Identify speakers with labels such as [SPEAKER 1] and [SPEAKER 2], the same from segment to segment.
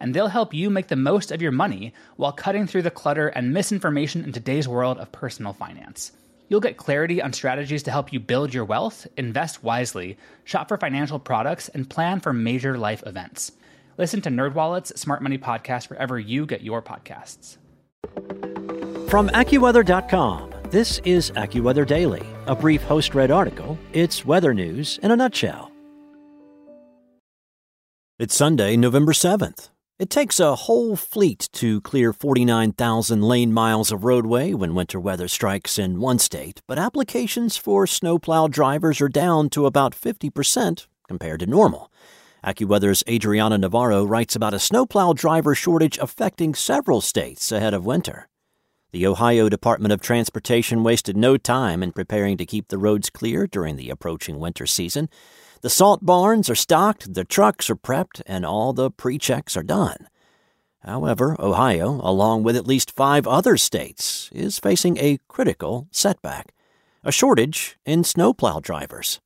[SPEAKER 1] and they'll help you make the most of your money while cutting through the clutter and misinformation in today's world of personal finance. You'll get clarity on strategies to help you build your wealth, invest wisely, shop for financial products, and plan for major life events. Listen to NerdWallet's Smart Money Podcast wherever you get your podcasts.
[SPEAKER 2] From AccuWeather.com, this is AccuWeather Daily, a brief host-read article. It's weather news in a nutshell. It's Sunday, November 7th. It takes a whole fleet to clear 49,000 lane miles of roadway when winter weather strikes in one state, but applications for snowplow drivers are down to about 50% compared to normal. AccuWeather's Adriana Navarro writes about a snowplow driver shortage affecting several states ahead of winter. The Ohio Department of Transportation wasted no time in preparing to keep the roads clear during the approaching winter season. The salt barns are stocked, the trucks are prepped, and all the pre checks are done. However, Ohio, along with at least five other states, is facing a critical setback a shortage in snowplow drivers.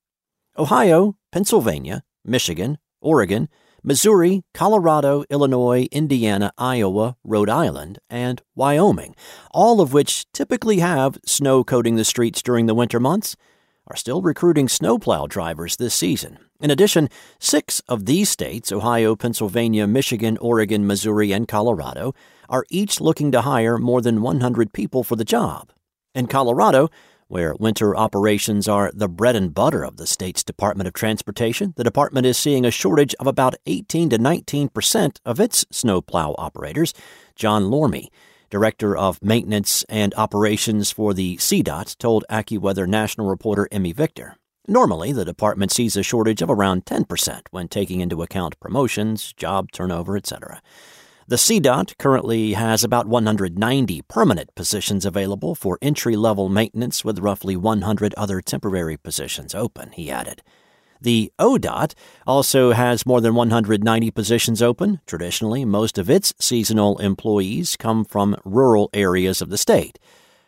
[SPEAKER 2] Ohio, Pennsylvania, Michigan, Oregon, Missouri, Colorado, Illinois, Indiana, Iowa, Rhode Island, and Wyoming, all of which typically have snow coating the streets during the winter months, are still recruiting snowplow drivers this season. In addition, six of these states Ohio, Pennsylvania, Michigan, Oregon, Missouri, and Colorado are each looking to hire more than 100 people for the job. In Colorado, where winter operations are the bread and butter of the state's Department of Transportation, the department is seeing a shortage of about 18 to 19 percent of its snowplow operators. John Lorme Director of Maintenance and Operations for the CDOT, told AccuWeather national reporter Emmy Victor. Normally, the department sees a shortage of around 10% when taking into account promotions, job turnover, etc. The CDOT currently has about 190 permanent positions available for entry level maintenance, with roughly 100 other temporary positions open, he added. The ODOT also has more than 190 positions open. Traditionally, most of its seasonal employees come from rural areas of the state.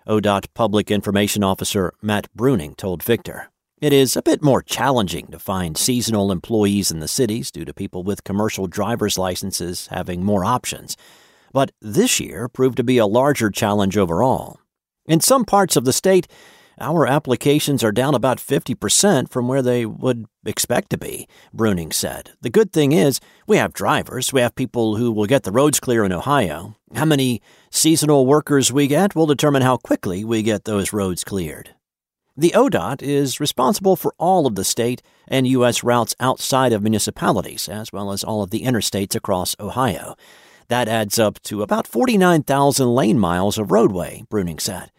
[SPEAKER 2] ODOT Public Information Officer Matt Bruning told Victor. It is a bit more challenging to find seasonal employees in the cities due to people with commercial driver's licenses having more options. But this year proved to be a larger challenge overall. In some parts of the state, our applications are down about 50% from where they would expect to be, Bruning said. The good thing is, we have drivers. We have people who will get the roads clear in Ohio. How many seasonal workers we get will determine how quickly we get those roads cleared. The ODOT is responsible for all of the state and U.S. routes outside of municipalities, as well as all of the interstates across Ohio. That adds up to about 49,000 lane miles of roadway, Bruning said.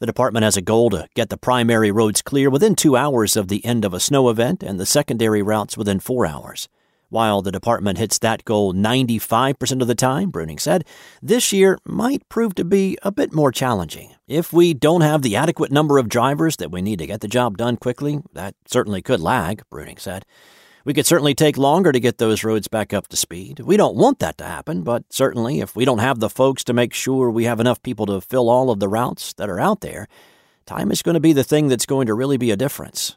[SPEAKER 2] The department has a goal to get the primary roads clear within two hours of the end of a snow event and the secondary routes within four hours. While the department hits that goal 95% of the time, Bruning said, this year might prove to be a bit more challenging. If we don't have the adequate number of drivers that we need to get the job done quickly, that certainly could lag, Bruning said. We could certainly take longer to get those roads back up to speed. We don't want that to happen, but certainly if we don't have the folks to make sure we have enough people to fill all of the routes that are out there, time is going to be the thing that's going to really be a difference.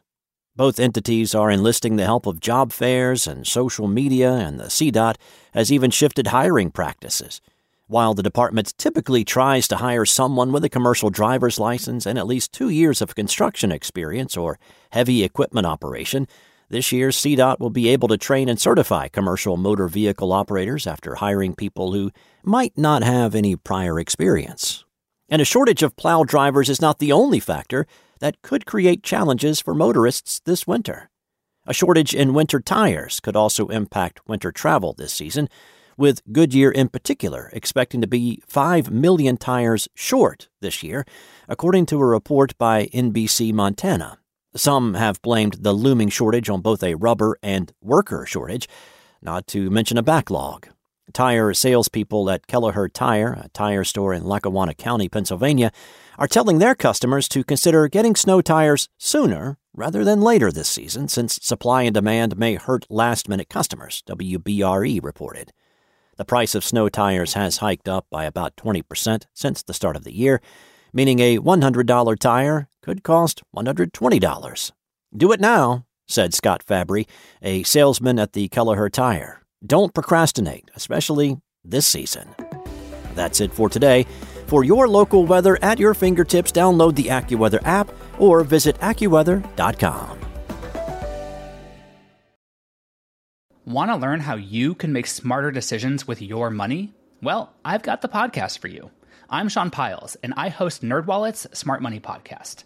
[SPEAKER 2] Both entities are enlisting the help of job fairs and social media, and the CDOT has even shifted hiring practices. While the department typically tries to hire someone with a commercial driver's license and at least two years of construction experience or heavy equipment operation, this year, CDOT will be able to train and certify commercial motor vehicle operators after hiring people who might not have any prior experience. And a shortage of plow drivers is not the only factor that could create challenges for motorists this winter. A shortage in winter tires could also impact winter travel this season, with Goodyear in particular expecting to be 5 million tires short this year, according to a report by NBC Montana. Some have blamed the looming shortage on both a rubber and worker shortage, not to mention a backlog. Tire salespeople at Kelleher Tire, a tire store in Lackawanna County, Pennsylvania, are telling their customers to consider getting snow tires sooner rather than later this season, since supply and demand may hurt last minute customers, WBRE reported. The price of snow tires has hiked up by about 20% since the start of the year, meaning a $100 tire could cost $120. Do it now, said Scott Fabry, a salesman at the Kelleher Tire. Don't procrastinate, especially this season. That's it for today. For your local weather at your fingertips, download the AccuWeather app or visit AccuWeather.com.
[SPEAKER 1] Want to learn how you can make smarter decisions with your money? Well, I've got the podcast for you. I'm Sean Pyles, and I host NerdWallet's Smart Money Podcast.